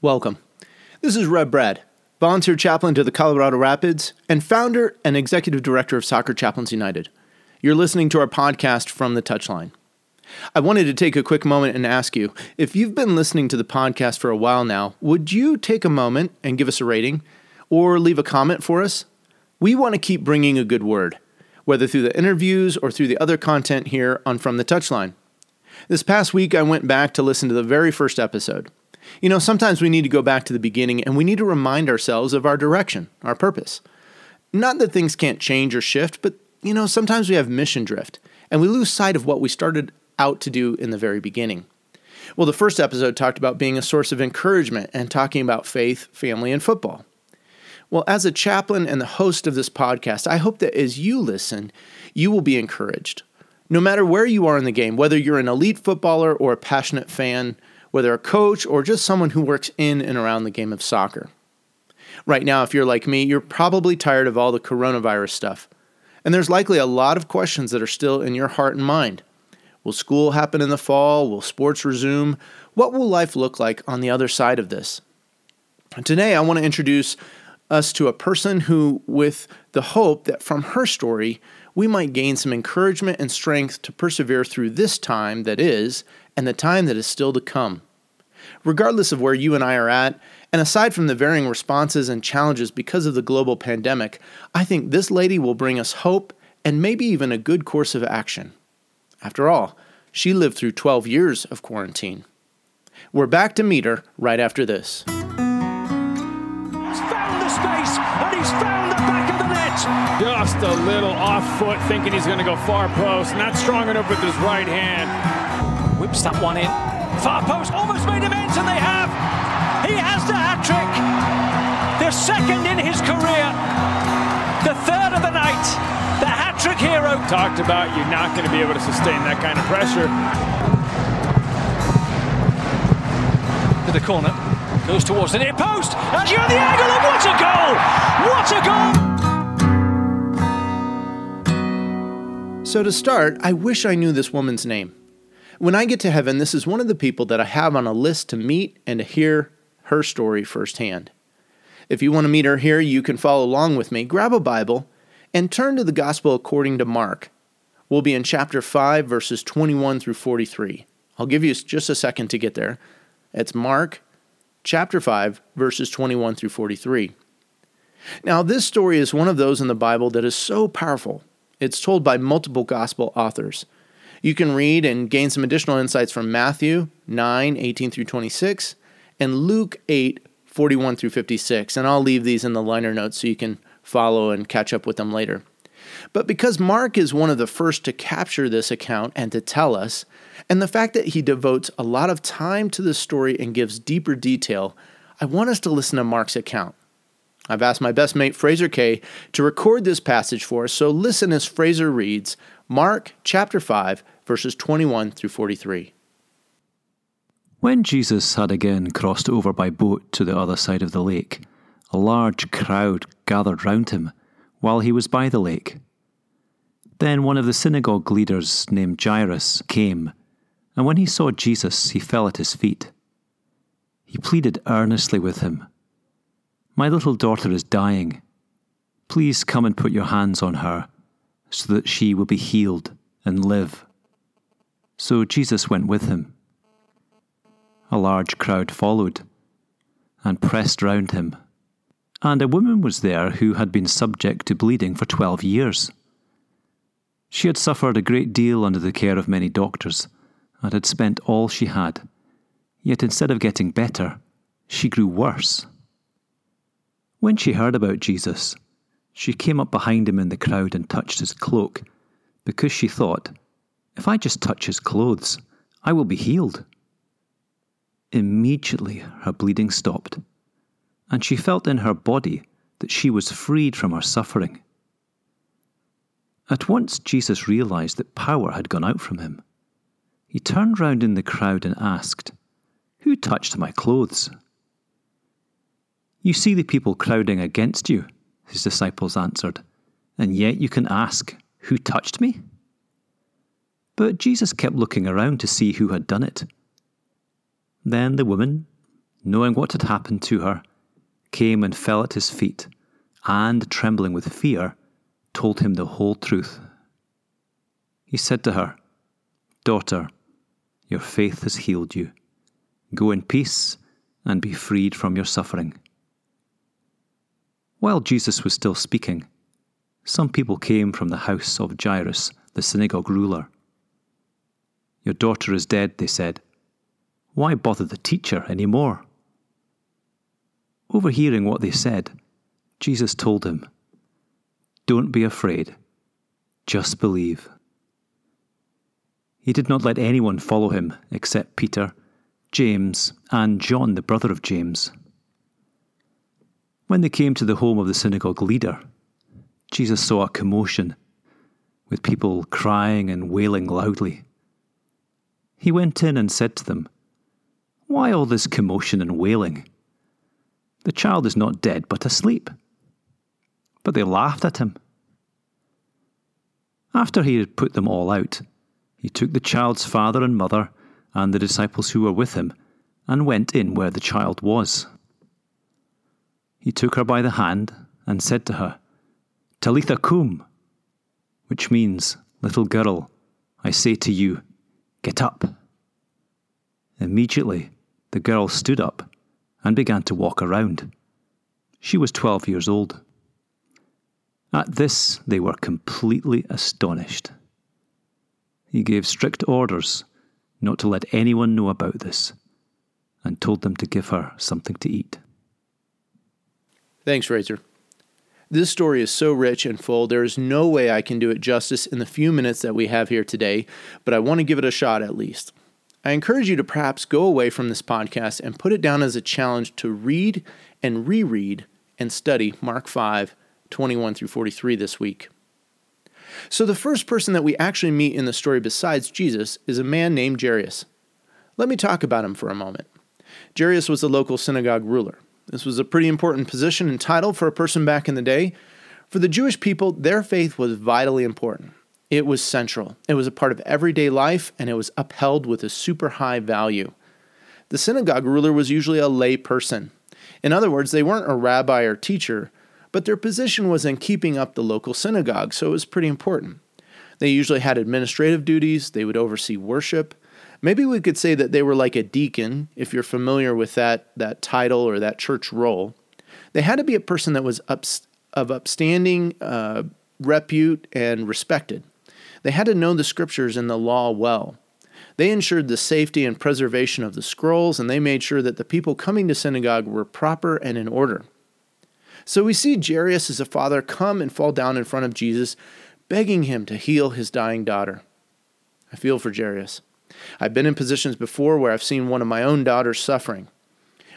Welcome. This is Rev Brad, volunteer chaplain to the Colorado Rapids and founder and executive director of Soccer Chaplains United. You're listening to our podcast from the touchline. I wanted to take a quick moment and ask you if you've been listening to the podcast for a while now, would you take a moment and give us a rating or leave a comment for us? We want to keep bringing a good word, whether through the interviews or through the other content here on From the Touchline. This past week, I went back to listen to the very first episode. You know, sometimes we need to go back to the beginning and we need to remind ourselves of our direction, our purpose. Not that things can't change or shift, but, you know, sometimes we have mission drift and we lose sight of what we started out to do in the very beginning. Well, the first episode talked about being a source of encouragement and talking about faith, family, and football. Well, as a chaplain and the host of this podcast, I hope that as you listen, you will be encouraged. No matter where you are in the game, whether you're an elite footballer or a passionate fan, whether a coach or just someone who works in and around the game of soccer. Right now, if you're like me, you're probably tired of all the coronavirus stuff. And there's likely a lot of questions that are still in your heart and mind. Will school happen in the fall? Will sports resume? What will life look like on the other side of this? today, I want to introduce us to a person who, with the hope that from her story, we might gain some encouragement and strength to persevere through this time that is and the time that is still to come. Regardless of where you and I are at, and aside from the varying responses and challenges because of the global pandemic, I think this lady will bring us hope and maybe even a good course of action. After all, she lived through 12 years of quarantine. We're back to meet her right after this. He's found the space and he's found the back of the net. Just a little off foot, thinking he's going to go far post. Not strong enough with his right hand. Whips that one in. Far post almost made him ends, and they have. He has the hat trick. The second in his career. The third of the night. The hat trick hero. Talked about you're not going to be able to sustain that kind of pressure. To the corner. Goes towards the near post. And you're the angle. And what a goal! What a goal! So, to start, I wish I knew this woman's name. When I get to heaven, this is one of the people that I have on a list to meet and to hear her story firsthand. If you want to meet her here, you can follow along with me. Grab a Bible and turn to the Gospel according to Mark. We'll be in chapter 5, verses 21 through 43. I'll give you just a second to get there. It's Mark chapter 5, verses 21 through 43. Now, this story is one of those in the Bible that is so powerful. It's told by multiple gospel authors. You can read and gain some additional insights from Matthew 9, 18 through 26, and Luke 8, 41 through 56. And I'll leave these in the liner notes so you can follow and catch up with them later. But because Mark is one of the first to capture this account and to tell us, and the fact that he devotes a lot of time to the story and gives deeper detail, I want us to listen to Mark's account. I've asked my best mate Fraser Kay to record this passage for us, so listen as Fraser reads Mark chapter 5, verses 21 through 43. When Jesus had again crossed over by boat to the other side of the lake, a large crowd gathered round him while he was by the lake. Then one of the synagogue leaders named Jairus came, and when he saw Jesus, he fell at his feet. He pleaded earnestly with him My little daughter is dying. Please come and put your hands on her so that she will be healed and live. So Jesus went with him. A large crowd followed and pressed round him. And a woman was there who had been subject to bleeding for twelve years. She had suffered a great deal under the care of many doctors and had spent all she had. Yet instead of getting better, she grew worse. When she heard about Jesus, she came up behind him in the crowd and touched his cloak, because she thought, If I just touch his clothes, I will be healed. Immediately her bleeding stopped, and she felt in her body that she was freed from her suffering. At once Jesus realized that power had gone out from him. He turned round in the crowd and asked, Who touched my clothes? You see the people crowding against you, his disciples answered, and yet you can ask, Who touched me? But Jesus kept looking around to see who had done it. Then the woman, knowing what had happened to her, came and fell at his feet, and, trembling with fear, told him the whole truth. He said to her, Daughter, your faith has healed you. Go in peace and be freed from your suffering. While Jesus was still speaking, some people came from the house of Jairus, the synagogue ruler. Your daughter is dead, they said. Why bother the teacher any more? Overhearing what they said, Jesus told him, Don't be afraid, just believe. He did not let anyone follow him except Peter, James, and John, the brother of James. When they came to the home of the synagogue leader, Jesus saw a commotion, with people crying and wailing loudly. He went in and said to them, Why all this commotion and wailing? The child is not dead, but asleep. But they laughed at him. After he had put them all out, he took the child's father and mother and the disciples who were with him and went in where the child was. He took her by the hand and said to her, Talitha cum, which means, Little girl, I say to you, get up. Immediately, the girl stood up and began to walk around. She was twelve years old. At this, they were completely astonished. He gave strict orders not to let anyone know about this and told them to give her something to eat. Thanks, Fraser. This story is so rich and full, there is no way I can do it justice in the few minutes that we have here today, but I want to give it a shot at least. I encourage you to perhaps go away from this podcast and put it down as a challenge to read and reread and study Mark 5, 21 through 43 this week. So, the first person that we actually meet in the story besides Jesus is a man named Jairus. Let me talk about him for a moment. Jairus was the local synagogue ruler. This was a pretty important position and title for a person back in the day. For the Jewish people, their faith was vitally important. It was central, it was a part of everyday life, and it was upheld with a super high value. The synagogue ruler was usually a lay person. In other words, they weren't a rabbi or teacher, but their position was in keeping up the local synagogue, so it was pretty important. They usually had administrative duties, they would oversee worship, Maybe we could say that they were like a deacon, if you're familiar with that, that title or that church role. They had to be a person that was of upstanding uh, repute and respected. They had to know the scriptures and the law well. They ensured the safety and preservation of the scrolls, and they made sure that the people coming to synagogue were proper and in order. So we see Jairus as a father come and fall down in front of Jesus, begging him to heal his dying daughter. I feel for Jairus. I've been in positions before where I've seen one of my own daughters suffering.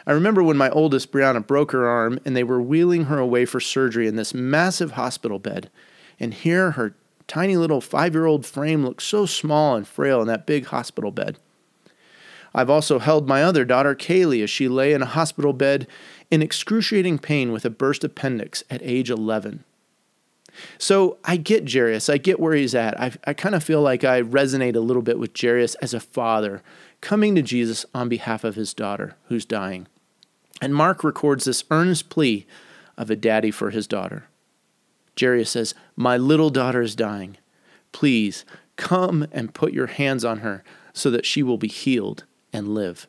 I remember when my oldest, Brianna, broke her arm and they were wheeling her away for surgery in this massive hospital bed. And here her tiny little five year old frame looked so small and frail in that big hospital bed. I've also held my other daughter, Kaylee, as she lay in a hospital bed in excruciating pain with a burst appendix at age 11. So I get Jairus. I get where he's at. I, I kind of feel like I resonate a little bit with Jairus as a father coming to Jesus on behalf of his daughter who's dying. And Mark records this earnest plea of a daddy for his daughter. Jairus says, My little daughter is dying. Please come and put your hands on her so that she will be healed and live.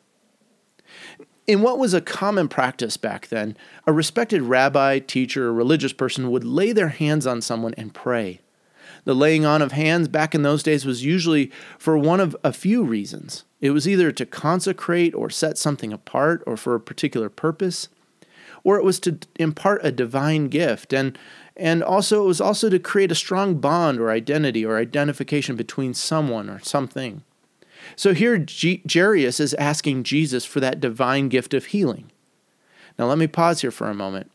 In what was a common practice back then, a respected rabbi, teacher, or religious person would lay their hands on someone and pray. The laying on of hands back in those days was usually for one of a few reasons. It was either to consecrate or set something apart or for a particular purpose, or it was to impart a divine gift and and also it was also to create a strong bond or identity or identification between someone or something. So here, G- Jairus is asking Jesus for that divine gift of healing. Now, let me pause here for a moment.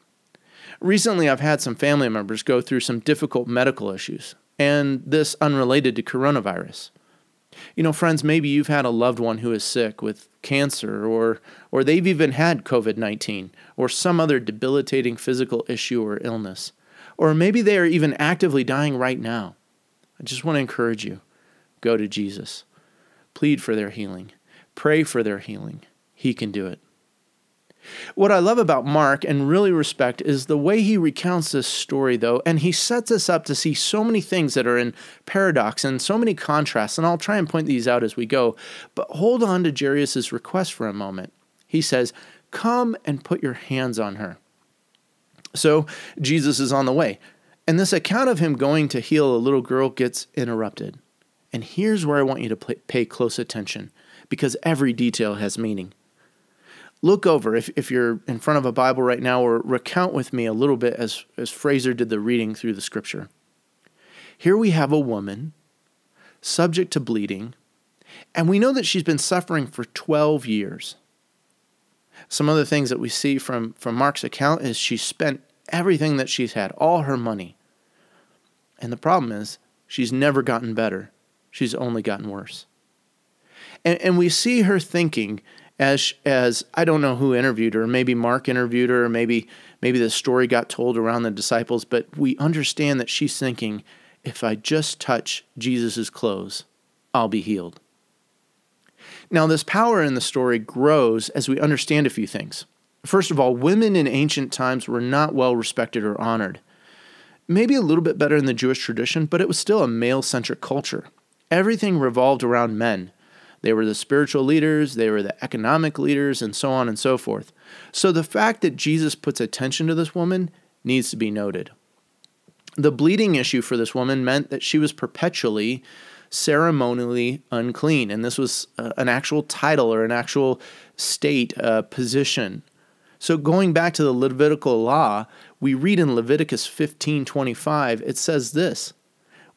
Recently, I've had some family members go through some difficult medical issues, and this unrelated to coronavirus. You know, friends, maybe you've had a loved one who is sick with cancer, or, or they've even had COVID 19, or some other debilitating physical issue or illness. Or maybe they are even actively dying right now. I just want to encourage you go to Jesus plead for their healing, pray for their healing. He can do it. What I love about Mark and really respect is the way he recounts this story, though, and he sets us up to see so many things that are in paradox and so many contrasts. And I'll try and point these out as we go. But hold on to Jairus' request for a moment. He says, Come and put your hands on her. So Jesus is on the way. And this account of him going to heal a little girl gets interrupted. And here's where I want you to pay close attention because every detail has meaning. Look over if, if you're in front of a bible right now or recount with me a little bit as, as fraser did the reading through the scripture. Here we have a woman subject to bleeding and we know that she's been suffering for 12 years. Some other things that we see from, from mark's account is she spent everything that she's had all her money. And the problem is she's never gotten better she's only gotten worse and, and we see her thinking as as I don't know who interviewed her, maybe Mark interviewed her, or maybe maybe the story got told around the disciples, but we understand that she's thinking, if I just touch Jesus' clothes, I'll be healed. Now, this power in the story grows as we understand a few things. First of all, women in ancient times were not well respected or honored. Maybe a little bit better in the Jewish tradition, but it was still a male centric culture. Everything revolved around men. They were the spiritual leaders, they were the economic leaders, and so on and so forth. So the fact that Jesus puts attention to this woman needs to be noted. The bleeding issue for this woman meant that she was perpetually ceremonially unclean, and this was uh, an actual title or an actual state uh, position. So going back to the Levitical law, we read in Leviticus 15:25, it says this: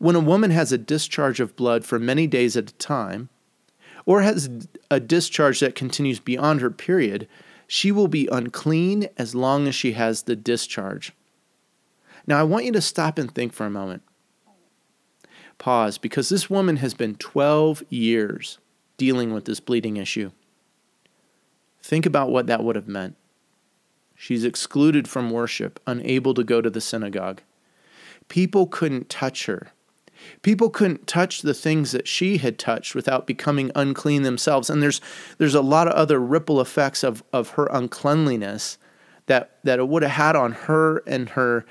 When a woman has a discharge of blood for many days at a time, or has a discharge that continues beyond her period, she will be unclean as long as she has the discharge. Now, I want you to stop and think for a moment. Pause, because this woman has been 12 years dealing with this bleeding issue. Think about what that would have meant. She's excluded from worship, unable to go to the synagogue. People couldn't touch her People couldn't touch the things that she had touched without becoming unclean themselves. And there's there's a lot of other ripple effects of, of her uncleanliness that, that it would have had on her and her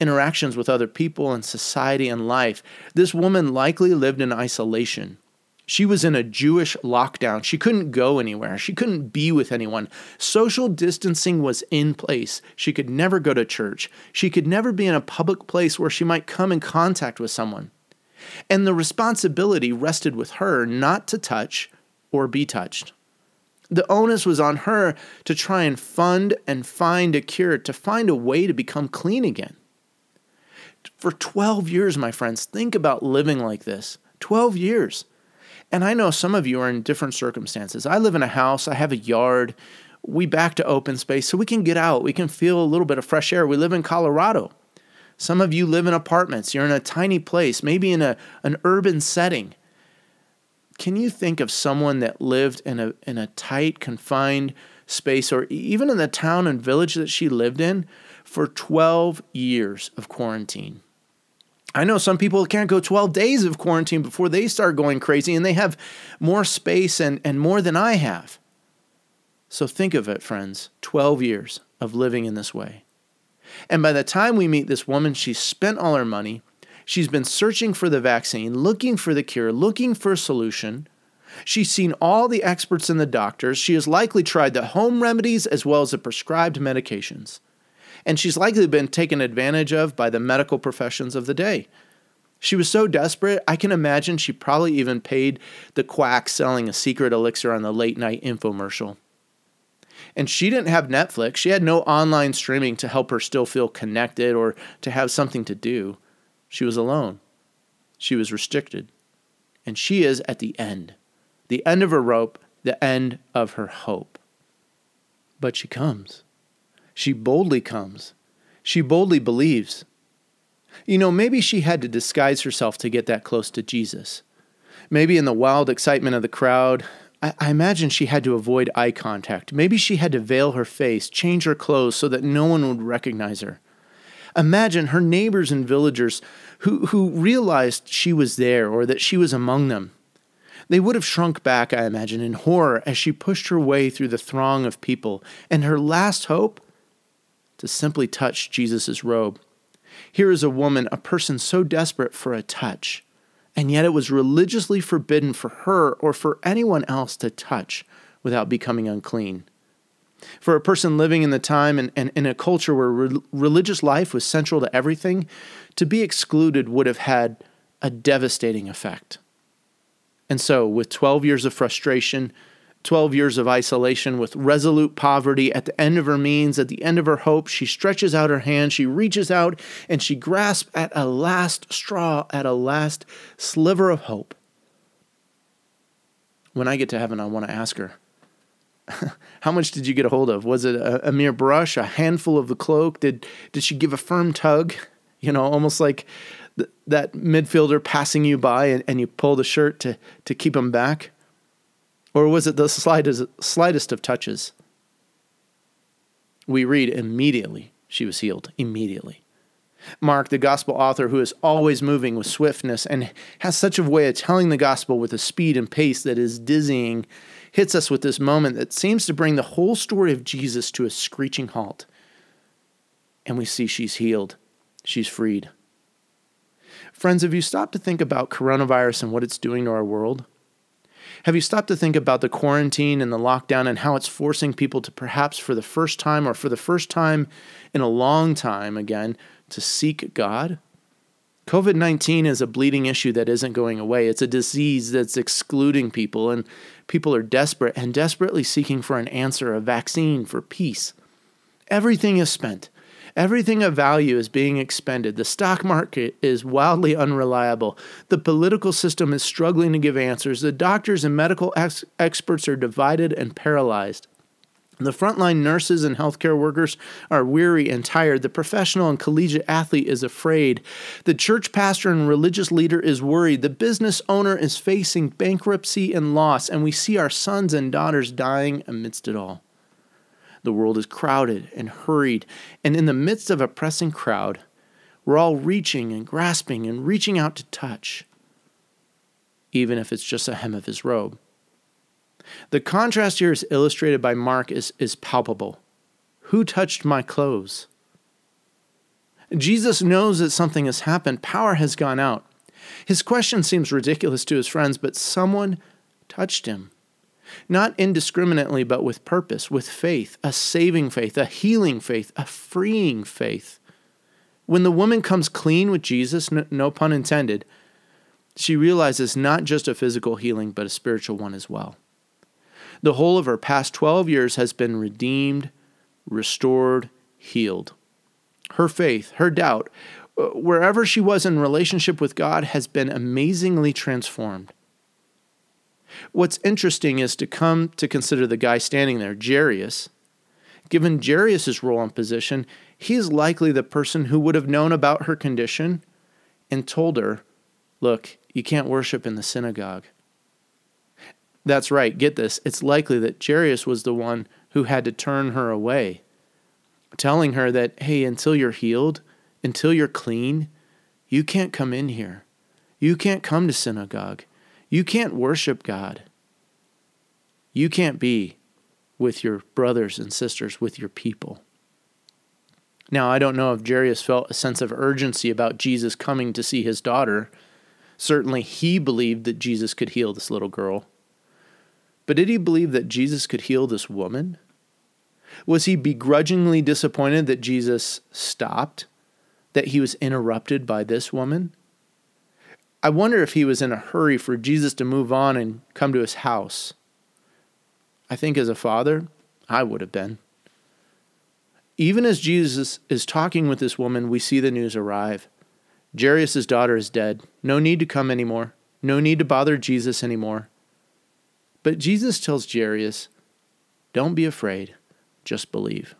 interactions with other people and society and life. This woman likely lived in isolation. She was in a Jewish lockdown. She couldn't go anywhere. She couldn't be with anyone. Social distancing was in place. She could never go to church. She could never be in a public place where she might come in contact with someone. And the responsibility rested with her not to touch or be touched. The onus was on her to try and fund and find a cure, to find a way to become clean again. For 12 years, my friends, think about living like this. 12 years. And I know some of you are in different circumstances. I live in a house, I have a yard. We back to open space so we can get out. We can feel a little bit of fresh air. We live in Colorado. Some of you live in apartments. You're in a tiny place, maybe in a, an urban setting. Can you think of someone that lived in a, in a tight, confined space, or even in the town and village that she lived in for 12 years of quarantine? I know some people can't go 12 days of quarantine before they start going crazy, and they have more space and, and more than I have. So think of it, friends 12 years of living in this way. And by the time we meet this woman, she's spent all her money. She's been searching for the vaccine, looking for the cure, looking for a solution. She's seen all the experts and the doctors. She has likely tried the home remedies as well as the prescribed medications. And she's likely been taken advantage of by the medical professions of the day. She was so desperate, I can imagine she probably even paid the quack selling a secret elixir on the late night infomercial. And she didn't have Netflix. She had no online streaming to help her still feel connected or to have something to do. She was alone. She was restricted. And she is at the end the end of her rope, the end of her hope. But she comes. She boldly comes. She boldly believes. You know, maybe she had to disguise herself to get that close to Jesus. Maybe in the wild excitement of the crowd, I, imagine she had to avoid eye contact. Maybe she had to veil her face, change her clothes so that no one would recognize her. Imagine her neighbors and villagers who, who realized she was there or that she was among them. They would have shrunk back, I imagine, in horror as she pushed her way through the throng of people, and her last hope to simply touch Jesus' robe. Here is a woman, a person so desperate for a touch, and yet it was religiously forbidden for her or for anyone else to touch without becoming unclean. For a person living in the time and, and in a culture where re- religious life was central to everything, to be excluded would have had a devastating effect. And so, with 12 years of frustration, 12 years of isolation, with resolute poverty at the end of her means, at the end of her hope, she stretches out her hand, she reaches out, and she grasps at a last straw, at a last sliver of hope. When I get to heaven, I want to ask her, How much did you get a hold of? Was it a, a mere brush, a handful of the cloak? Did, did she give a firm tug? You know, almost like th- that midfielder passing you by and, and you pull the shirt to, to keep him back? Or was it the slightest, slightest of touches? We read immediately she was healed, immediately. Mark, the gospel author who is always moving with swiftness and has such a way of telling the gospel with a speed and pace that is dizzying, hits us with this moment that seems to bring the whole story of Jesus to a screeching halt. And we see she's healed, she's freed. Friends, have you stopped to think about coronavirus and what it's doing to our world? Have you stopped to think about the quarantine and the lockdown and how it's forcing people to perhaps for the first time or for the first time in a long time again to seek God? COVID 19 is a bleeding issue that isn't going away. It's a disease that's excluding people, and people are desperate and desperately seeking for an answer, a vaccine for peace. Everything is spent. Everything of value is being expended. The stock market is wildly unreliable. The political system is struggling to give answers. The doctors and medical ex- experts are divided and paralyzed. The frontline nurses and healthcare workers are weary and tired. The professional and collegiate athlete is afraid. The church pastor and religious leader is worried. The business owner is facing bankruptcy and loss, and we see our sons and daughters dying amidst it all. The world is crowded and hurried, and in the midst of a pressing crowd, we're all reaching and grasping and reaching out to touch, even if it's just a hem of his robe. The contrast here is illustrated by Mark is, is palpable. Who touched my clothes? Jesus knows that something has happened. Power has gone out. His question seems ridiculous to his friends, but someone touched him. Not indiscriminately, but with purpose, with faith, a saving faith, a healing faith, a freeing faith. When the woman comes clean with Jesus, no, pun intended, she realizes not just a physical healing, but a spiritual one as well. The whole of her past 12 years has been redeemed, restored, healed. Her faith, her doubt, uh, wherever she was in relationship with God, has been amazingly transformed. What's interesting is to come to consider the guy standing there, Jairus. Given Jairus' role and position, he's likely the person who would have known about her condition and told her, Look, you can't worship in the synagogue. That's right, get this. It's likely that Jairus was the one who had to turn her away, telling her that, hey, until you're healed, until you're clean, you can't come in here. You can't come to synagogue. You can't worship God. You can't be with your brothers and sisters, with your people. Now, I don't know if Jairus felt a sense of urgency about Jesus coming to see his daughter. Certainly, he believed that Jesus could heal this little girl. But did he believe that Jesus could heal this woman? Was he begrudgingly disappointed that Jesus stopped, that he was interrupted by this woman? I wonder if he was in a hurry for Jesus to move on and come to his house. I think as a father, I would have been. Even as Jesus is talking with this woman, we see the news arrive. Jairus' daughter is dead. No need to come anymore. No need to bother Jesus anymore. But Jesus tells Jairus, Don't be afraid, just believe.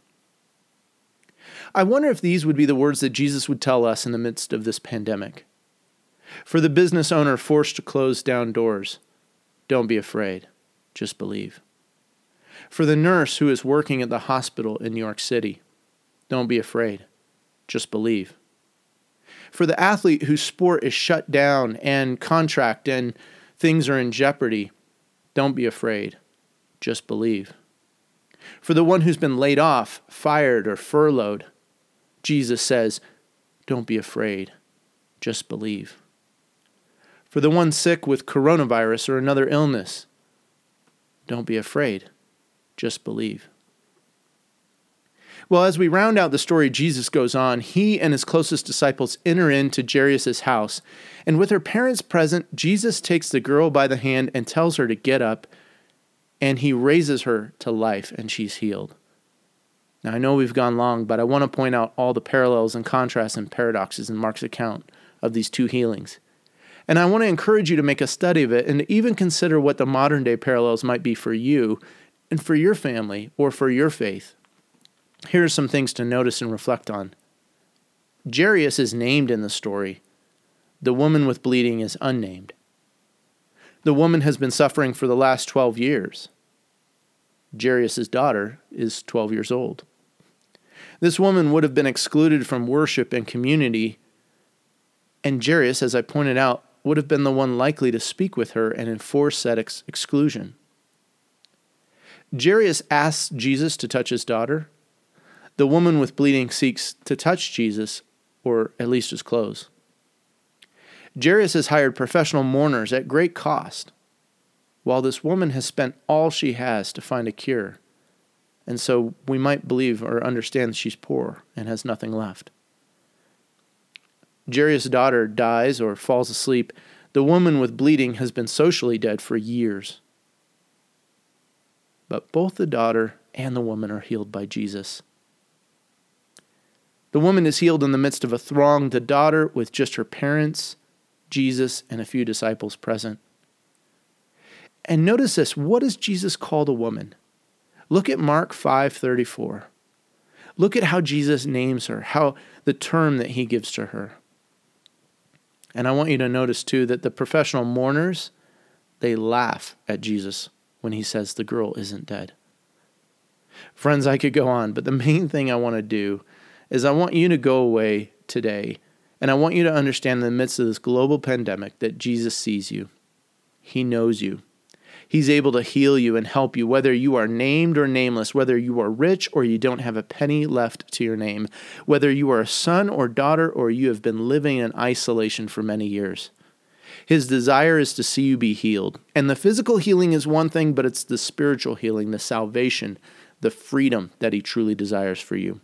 I wonder if these would be the words that Jesus would tell us in the midst of this pandemic. For the business owner forced to close down doors, don't be afraid, just believe. For the nurse who is working at the hospital in New York City, don't be afraid, just believe. For the athlete whose sport is shut down and contract and things are in jeopardy, don't be afraid. Just believe. For the one who's been laid off, fired, or furloughed, Jesus says, Don't be afraid. Just believe. For the one sick with coronavirus or another illness, don't be afraid. Just believe. Well, as we round out the story, Jesus goes on. He and his closest disciples enter into Jairus' house, and with her parents present, Jesus takes the girl by the hand and tells her to get up, and he raises her to life, and she's healed. Now, I know we've gone long, but I want to point out all the parallels and contrasts and paradoxes in Mark's account of these two healings. And I want to encourage you to make a study of it and to even consider what the modern day parallels might be for you and for your family or for your faith. Here are some things to notice and reflect on. Jairus is named in the story. The woman with bleeding is unnamed. The woman has been suffering for the last 12 years. Jairus' daughter is 12 years old. This woman would have been excluded from worship and community, and Jairus, as I pointed out, would have been the one likely to speak with her and enforce that ex- exclusion. Jairus asks Jesus to touch his daughter, the woman with bleeding seeks to touch Jesus, or at least his clothes. Jairus has hired professional mourners at great cost, while this woman has spent all she has to find a cure. And so we might believe or understand she's poor and has nothing left. Jairus' daughter dies or falls asleep. The woman with bleeding has been socially dead for years. But both the daughter and the woman are healed by Jesus. The woman is healed in the midst of a throng, the daughter with just her parents, Jesus, and a few disciples present. And notice this, what does Jesus call the woman? Look at Mark 5:34. Look at how Jesus names her, how the term that he gives to her. And I want you to notice too that the professional mourners, they laugh at Jesus when he says the girl isn't dead. Friends, I could go on, but the main thing I want to do is I want you to go away today and I want you to understand in the midst of this global pandemic that Jesus sees you. He knows you. He's able to heal you and help you, whether you are named or nameless, whether you are rich or you don't have a penny left to your name, whether you are a son or daughter or you have been living in isolation for many years. His desire is to see you be healed. And the physical healing is one thing, but it's the spiritual healing, the salvation, the freedom that He truly desires for you.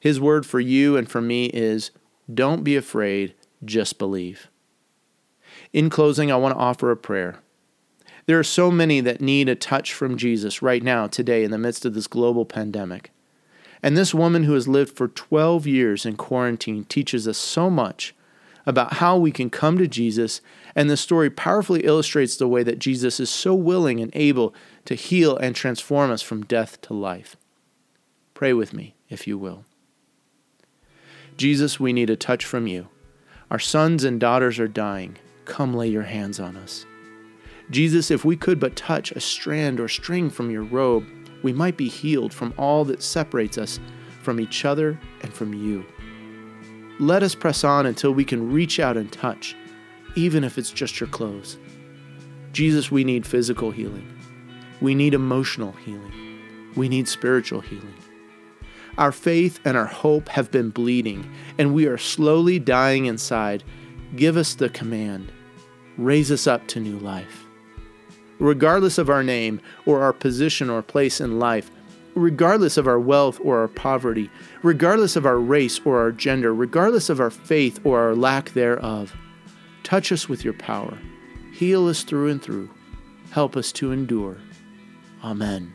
His word for you and for me is don't be afraid, just believe. In closing, I want to offer a prayer. There are so many that need a touch from Jesus right now, today, in the midst of this global pandemic. And this woman who has lived for 12 years in quarantine teaches us so much about how we can come to Jesus, and the story powerfully illustrates the way that Jesus is so willing and able to heal and transform us from death to life. Pray with me, if you will. Jesus, we need a touch from you. Our sons and daughters are dying. Come lay your hands on us. Jesus, if we could but touch a strand or string from your robe, we might be healed from all that separates us from each other and from you. Let us press on until we can reach out and touch, even if it's just your clothes. Jesus, we need physical healing. We need emotional healing. We need spiritual healing. Our faith and our hope have been bleeding, and we are slowly dying inside. Give us the command. Raise us up to new life. Regardless of our name or our position or place in life, regardless of our wealth or our poverty, regardless of our race or our gender, regardless of our faith or our lack thereof, touch us with your power. Heal us through and through. Help us to endure. Amen.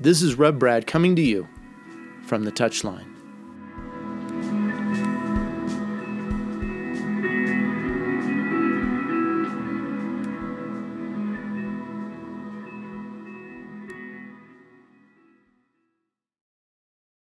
This is Rev Brad coming to you from the touchline.